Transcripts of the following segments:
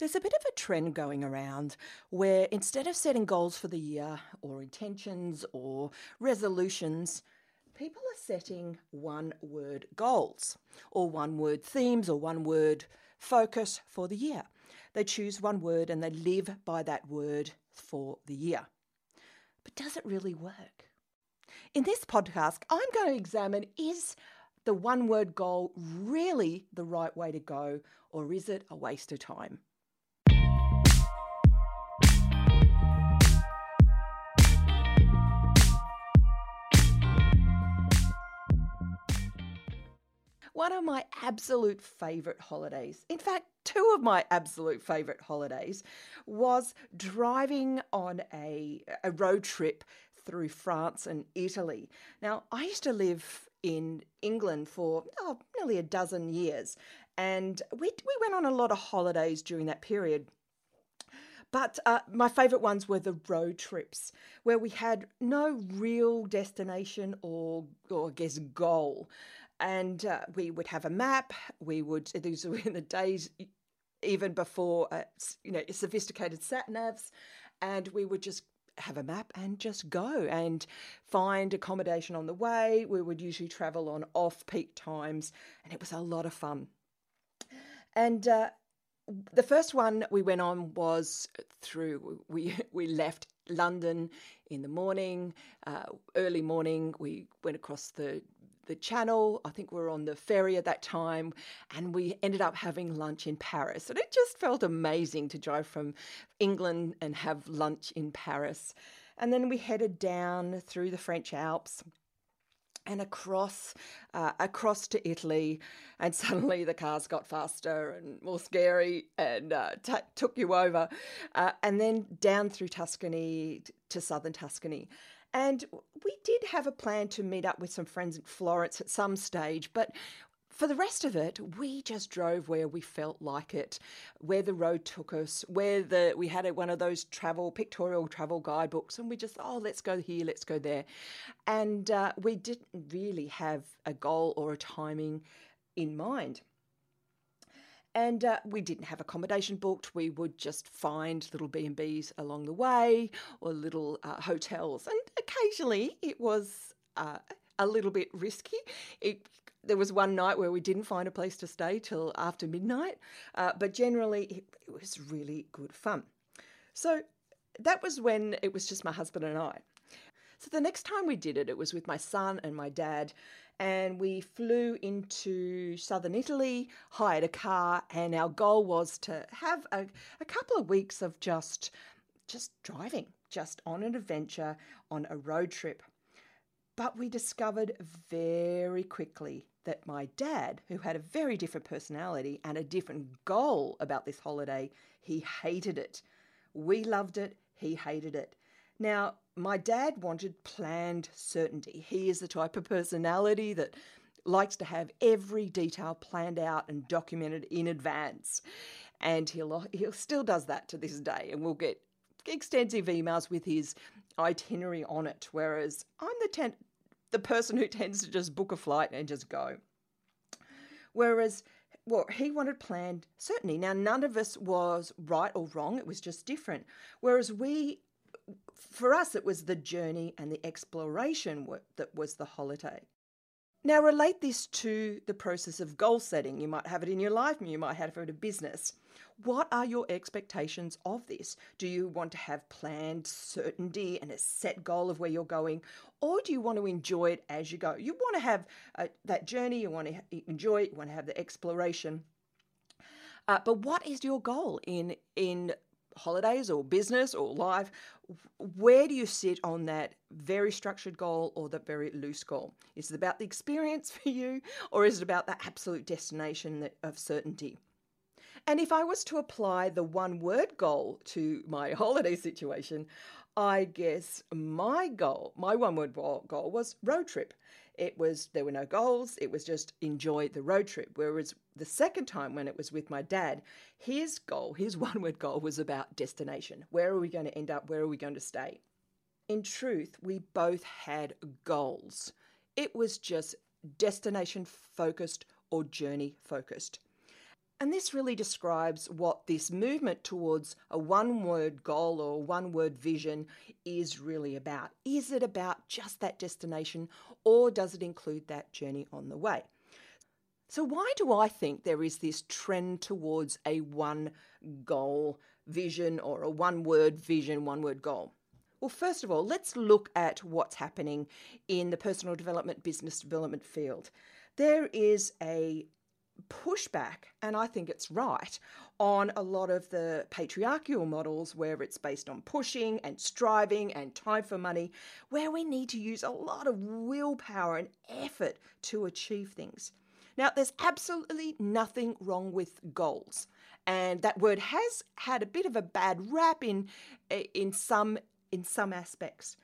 There's a bit of a trend going around where instead of setting goals for the year or intentions or resolutions, people are setting one word goals or one word themes or one word focus for the year. They choose one word and they live by that word for the year. But does it really work? In this podcast, I'm going to examine is the one word goal really the right way to go, or is it a waste of time? One of my absolute favourite holidays. In fact, two of my absolute favourite holidays was driving on a, a road trip through France and Italy. Now, I used to live in England for oh, nearly a dozen years, and we, we went on a lot of holidays during that period. But uh, my favourite ones were the road trips, where we had no real destination or, or I guess, goal and uh, we would have a map. We would these were in the days even before uh, you know sophisticated sat navs, and we would just have a map and just go and find accommodation on the way. We would usually travel on off peak times, and it was a lot of fun. And uh, the first one we went on was through we we left London in the morning, uh, early morning. We went across the the channel. I think we were on the ferry at that time, and we ended up having lunch in Paris. And it just felt amazing to drive from England and have lunch in Paris. And then we headed down through the French Alps and across uh, across to Italy, and suddenly the cars got faster and more scary and uh, t- took you over, uh, and then down through Tuscany to southern Tuscany. And we did have a plan to meet up with some friends in Florence at some stage, but for the rest of it, we just drove where we felt like it, where the road took us, where the we had one of those travel pictorial travel guidebooks, and we just oh let's go here, let's go there, and uh, we didn't really have a goal or a timing in mind. And uh, we didn't have accommodation booked. We would just find little B and B's along the way, or little uh, hotels, and occasionally it was uh, a little bit risky. It, there was one night where we didn't find a place to stay till after midnight, uh, but generally it, it was really good fun. So that was when it was just my husband and I. So the next time we did it, it was with my son and my dad, and we flew into southern Italy, hired a car, and our goal was to have a, a couple of weeks of just just driving, just on an adventure, on a road trip. But we discovered very quickly that my dad, who had a very different personality and a different goal about this holiday, he hated it. We loved it, he hated it. Now, my dad wanted planned certainty. He is the type of personality that likes to have every detail planned out and documented in advance. And he'll, he'll still does that to this day. And we'll get extensive emails with his itinerary on it. Whereas I'm the, ten- the person who tends to just book a flight and just go. Whereas well, he wanted planned certainty. Now, none of us was right or wrong, it was just different. Whereas we for us, it was the journey and the exploration that was the holiday. Now, relate this to the process of goal setting. You might have it in your life, you might have it in a business. What are your expectations of this? Do you want to have planned certainty and a set goal of where you're going, or do you want to enjoy it as you go? You want to have uh, that journey, you want to enjoy it, you want to have the exploration. Uh, but what is your goal in in holidays or business or life, where do you sit on that very structured goal or the very loose goal? Is it about the experience for you or is it about the absolute destination of certainty? And if I was to apply the one word goal to my holiday situation, I guess my goal, my one word goal was road trip. It was, there were no goals, it was just enjoy the road trip. Whereas the second time when it was with my dad, his goal, his one word goal was about destination. Where are we going to end up? Where are we going to stay? In truth, we both had goals. It was just destination focused or journey focused. And this really describes what this movement towards a one word goal or one word vision is really about. Is it about just that destination or does it include that journey on the way? So, why do I think there is this trend towards a one goal vision or a one word vision, one word goal? Well, first of all, let's look at what's happening in the personal development, business development field. There is a pushback, and I think it's right, on a lot of the patriarchal models where it's based on pushing and striving and time for money, where we need to use a lot of willpower and effort to achieve things. Now, there's absolutely nothing wrong with goals. And that word has had a bit of a bad rap in, eh, in, some, in some aspects.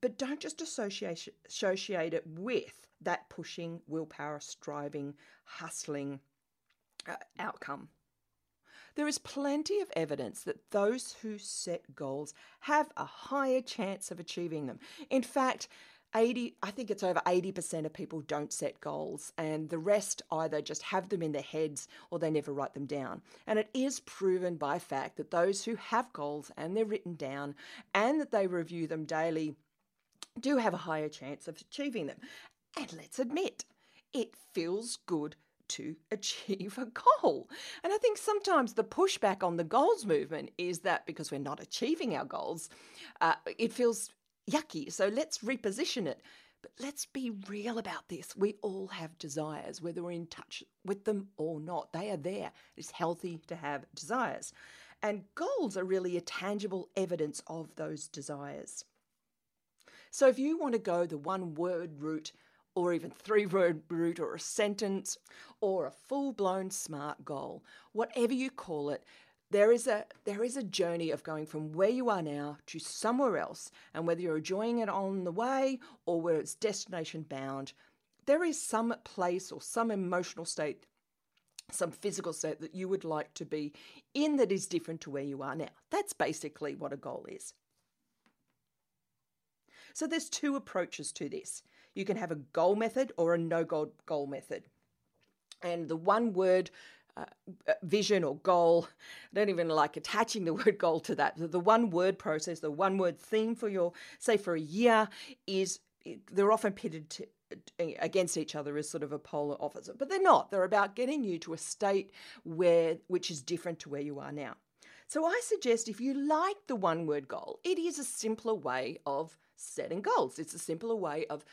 But don't just associate, associate it with that pushing, willpower, striving, hustling uh, outcome. There is plenty of evidence that those who set goals have a higher chance of achieving them. In fact, 80 I think it's over 80% of people don't set goals and the rest either just have them in their heads or they never write them down. And it is proven by fact that those who have goals and they're written down and that they review them daily do have a higher chance of achieving them. And let's admit, it feels good to achieve a goal. And I think sometimes the pushback on the goals movement is that because we're not achieving our goals, uh, it feels yucky. So let's reposition it. But let's be real about this. We all have desires, whether we're in touch with them or not. They are there. It's healthy to have desires. And goals are really a tangible evidence of those desires. So if you want to go the one word route, or even three word route, or a sentence, or a full blown smart goal, whatever you call it, there is a there is a journey of going from where you are now to somewhere else. And whether you're enjoying it on the way or where it's destination bound there is some place or some emotional state some physical state that you would like to be in that is different to where you are now. That's basically what a goal is. So there's two approaches to this you can have a goal method or a no goal goal method and the one word uh, vision or goal. I don't even like attaching the word goal to that. The, the one word process, the one word theme for your, say, for a year is they're often pitted to, against each other as sort of a polar opposite, but they're not. They're about getting you to a state where which is different to where you are now. So I suggest if you like the one word goal, it is a simpler way of setting goals. It's a simpler way of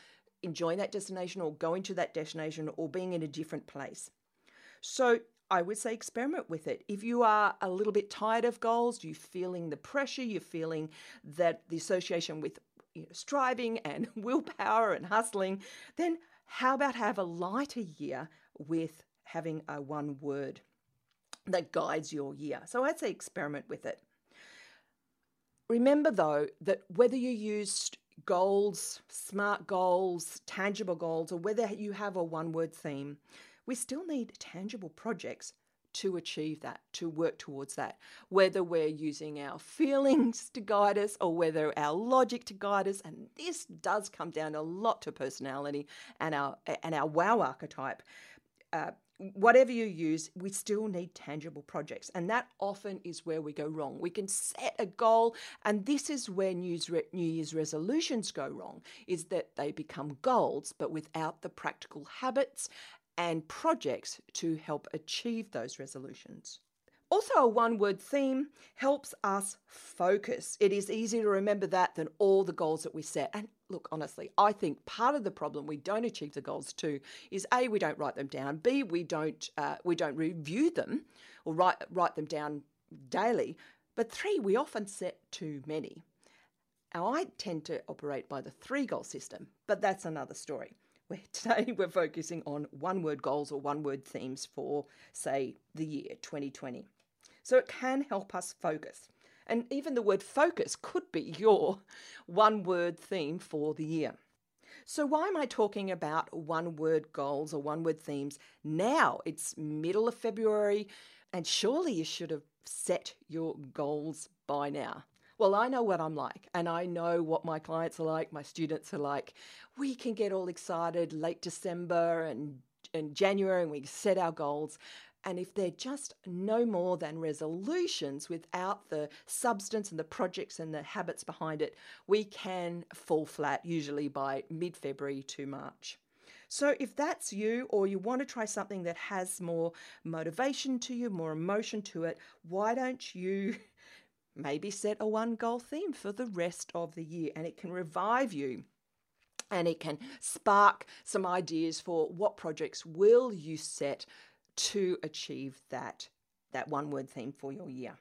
enjoying that destination or going to that destination or being in a different place. So I would say experiment with it. If you are a little bit tired of goals, you're feeling the pressure, you're feeling that the association with you know, striving and willpower and hustling, then how about have a lighter year with having a one word that guides your year? So I'd say experiment with it. Remember though that whether you use goals, smart goals, tangible goals, or whether you have a one word theme, we still need tangible projects to achieve that, to work towards that, whether we're using our feelings to guide us or whether our logic to guide us. And this does come down a lot to personality and our and our wow archetype. Uh, whatever you use, we still need tangible projects. And that often is where we go wrong. We can set a goal, and this is where New Year's resolutions go wrong, is that they become goals, but without the practical habits and projects to help achieve those resolutions. Also, a one word theme helps us focus. It is easier to remember that than all the goals that we set. And look, honestly, I think part of the problem we don't achieve the goals too is a we don't write them down. B we don't uh, we don't review them or write write them down daily. But three we often set too many. Now I tend to operate by the three goal system, but that's another story where today we're focusing on one word goals or one word themes for, say, the year 2020. So it can help us focus. And even the word focus could be your one word theme for the year. So, why am I talking about one word goals or one word themes now? It's middle of February, and surely you should have set your goals by now. Well, I know what I'm like, and I know what my clients are like, my students are like. We can get all excited late December and, and January, and we set our goals. And if they're just no more than resolutions without the substance and the projects and the habits behind it, we can fall flat usually by mid February to March. So, if that's you, or you want to try something that has more motivation to you, more emotion to it, why don't you maybe set a one goal theme for the rest of the year and it can revive you? And it can spark some ideas for what projects will you set to achieve that, that one word theme for your year.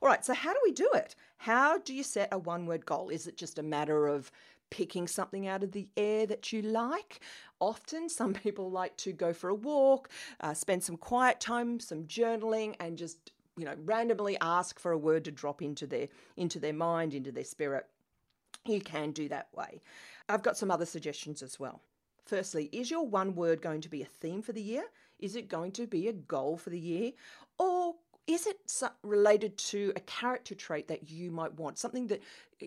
All right, so how do we do it? How do you set a one word goal? Is it just a matter of picking something out of the air that you like. Often, some people like to go for a walk, uh, spend some quiet time, some journaling, and just you know randomly ask for a word to drop into their into their mind, into their spirit. You can do that way. I've got some other suggestions as well. Firstly, is your one word going to be a theme for the year? Is it going to be a goal for the year? Or is it related to a character trait that you might want? Something that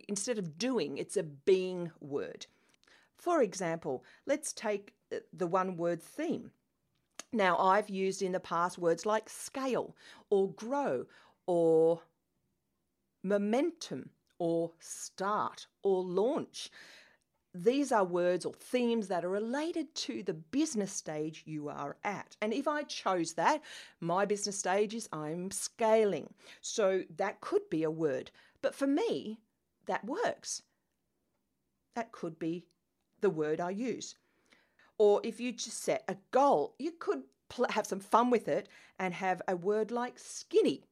instead of doing, it's a being word. For example, let's take uh, the one word theme. Now, I've used in the past words like scale or grow or momentum or start or launch. These are words or themes that are related to the business stage you are at. And if I chose that, my business stage is I'm scaling. So that could be a word. But for me, that works. That could be the word I use. Or if you just set a goal, you could have some fun with it and have a word like skinny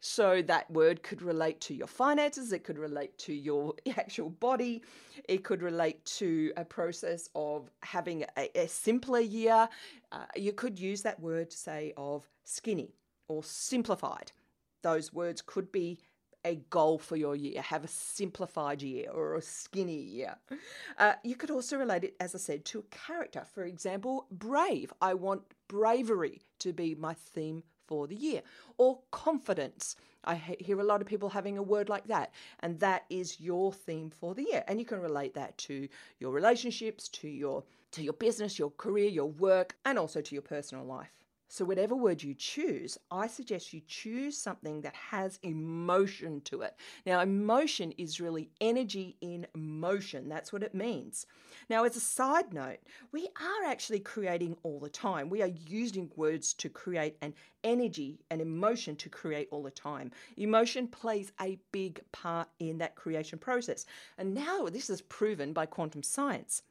so that word could relate to your finances, it could relate to your actual body, it could relate to a process of having a, a simpler year. Uh, you could use that word, to say, of skinny or simplified. Those words could be a goal for your year, have a simplified year or a skinny year. Uh, you could also relate it, as I said, to a character. For example, brave. I want bravery to be my theme for the year. Or confidence. I hear a lot of people having a word like that, and that is your theme for the year. And you can relate that to your relationships, to your to your business, your career, your work, and also to your personal life. So, whatever word you choose, I suggest you choose something that has emotion to it. Now, emotion is really energy in motion. That's what it means. Now, as a side note, we are actually creating all the time. We are using words to create an energy and emotion to create all the time. Emotion plays a big part in that creation process. And now this is proven by quantum science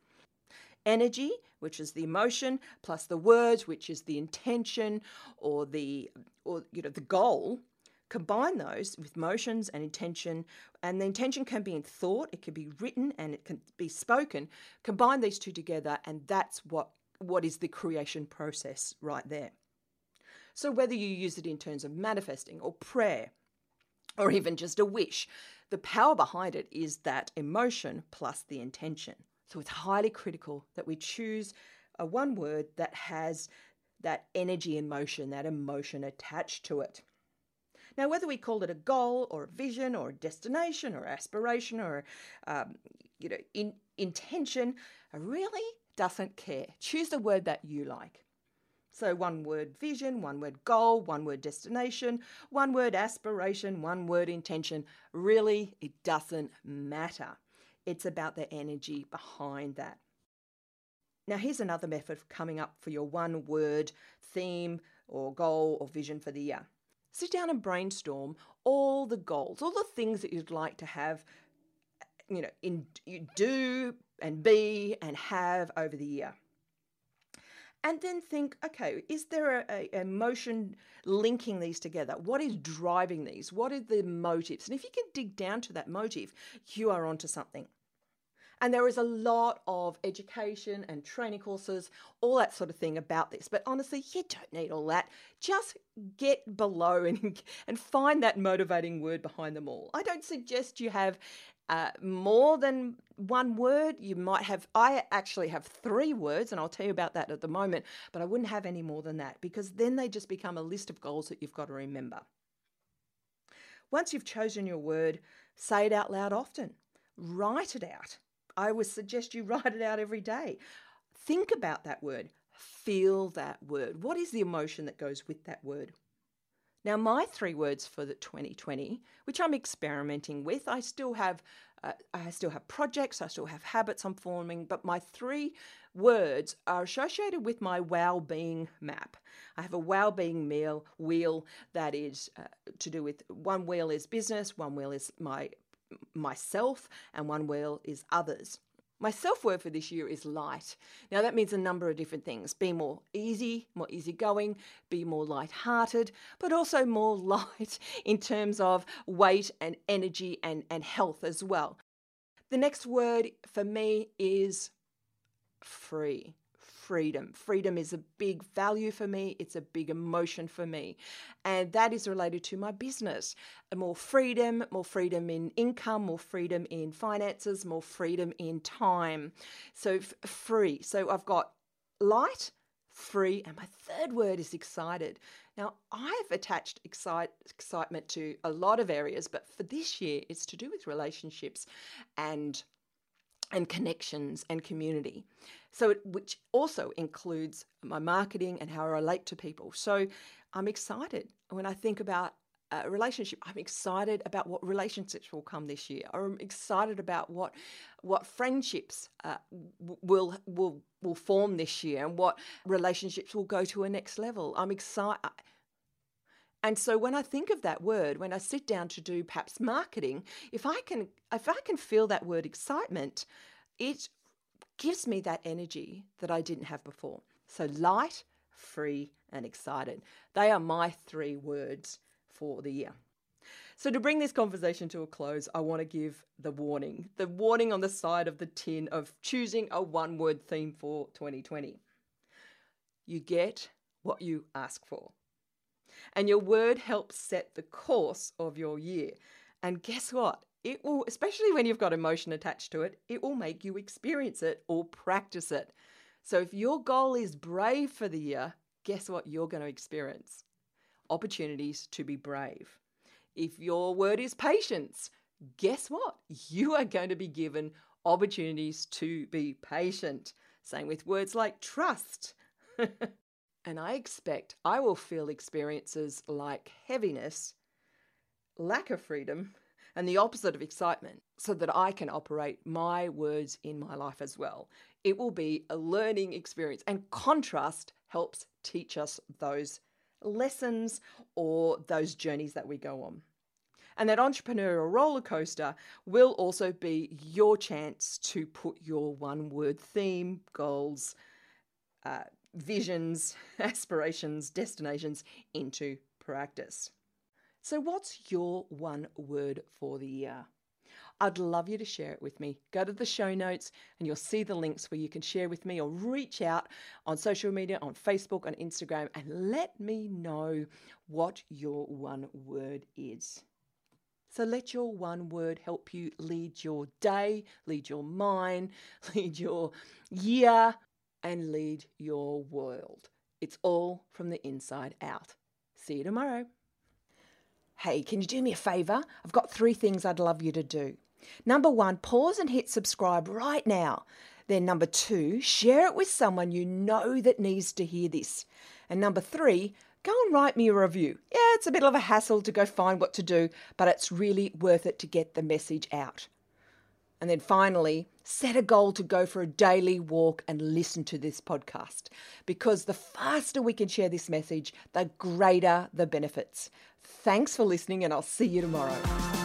energy, which is the emotion, plus the words, which is the intention or the or you know the goal. Combine those with motions and intention, and the intention can be in thought, it can be written, and it can be spoken. Combine these two together, and that's what what is the creation process right there. So whether you use it in terms of manifesting or prayer, or even just a wish, the power behind it is that emotion plus the intention. So it's highly critical that we choose a one word that has that energy and motion, that emotion attached to it. Now, whether we call it a goal or a vision or a destination or aspiration or um, you know in, intention, I really doesn't care. Choose the word that you like. So, one word vision, one word goal, one word destination, one word aspiration, one word intention. Really, it doesn't matter. It's about the energy behind that. Now, here's another method of coming up for your one word theme or goal or vision for the year. Sit down and brainstorm all the goals, all the things that you'd like to have, you know, in you do and be and have over the year. And then think, okay, is there a, a emotion linking these together? What is driving these? What are the motives? And if you can dig down to that motive, you are onto something. And there is a lot of education and training courses, all that sort of thing about this. But honestly, you don't need all that. Just get below and, and find that motivating word behind them all. I don't suggest you have uh, more than one word. You might have, I actually have three words, and I'll tell you about that at the moment, but I wouldn't have any more than that because then they just become a list of goals that you've got to remember. Once you've chosen your word, say it out loud often, write it out. I would suggest you write it out every day. Think about that word, feel that word. What is the emotion that goes with that word? Now, my three words for the 2020, which I'm experimenting with, I still have, uh, I still have projects, I still have habits I'm forming, but my three words are associated with my well-being map. I have a well-being meal wheel that is uh, to do with one wheel is business, one wheel is my myself, and one wheel is others. My self word for this year is light. Now, that means a number of different things be more easy, more easygoing, be more light-hearted, but also more light in terms of weight and energy and, and health as well. The next word for me is free freedom. Freedom is a big value for me, it's a big emotion for me. And that is related to my business. More freedom, more freedom in income, more freedom in finances, more freedom in time. So f- free. So I've got light, free, and my third word is excited. Now, I've attached excite, excitement to a lot of areas, but for this year, it's to do with relationships and and connections and community. So, it, which also includes my marketing and how I relate to people. So, I'm excited when I think about a relationship. I'm excited about what relationships will come this year. I'm excited about what what friendships uh, will will will form this year and what relationships will go to a next level. I'm excited. And so when I think of that word, when I sit down to do perhaps marketing, if I can if I can feel that word excitement, it gives me that energy that I didn't have before. So light, free, and excited. They are my three words for the year. So, to bring this conversation to a close, I want to give the warning the warning on the side of the tin of choosing a one word theme for 2020. You get what you ask for. And your word helps set the course of your year. And guess what? It will, especially when you've got emotion attached to it, it will make you experience it or practice it. So if your goal is brave for the year, guess what you're going to experience? Opportunities to be brave. If your word is patience, guess what? You are going to be given opportunities to be patient. Same with words like trust. and I expect I will feel experiences like heaviness, lack of freedom, and the opposite of excitement so that I can operate my words in my life as well. It will be a learning experience, and contrast helps teach us those lessons or those journeys that we go on. And that entrepreneurial roller coaster will also be your chance to put your one word theme, goals, uh, visions, aspirations, destinations into practice. So, what's your one word for the year? I'd love you to share it with me. Go to the show notes and you'll see the links where you can share with me or reach out on social media, on Facebook, on Instagram, and let me know what your one word is. So let your one word help you lead your day, lead your mind, lead your year, and lead your world. It's all from the inside out. See you tomorrow. Hey, can you do me a favour? I've got three things I'd love you to do. Number one, pause and hit subscribe right now. Then, number two, share it with someone you know that needs to hear this. And number three, go and write me a review. Yeah, it's a bit of a hassle to go find what to do, but it's really worth it to get the message out. And then finally, set a goal to go for a daily walk and listen to this podcast because the faster we can share this message, the greater the benefits. Thanks for listening, and I'll see you tomorrow.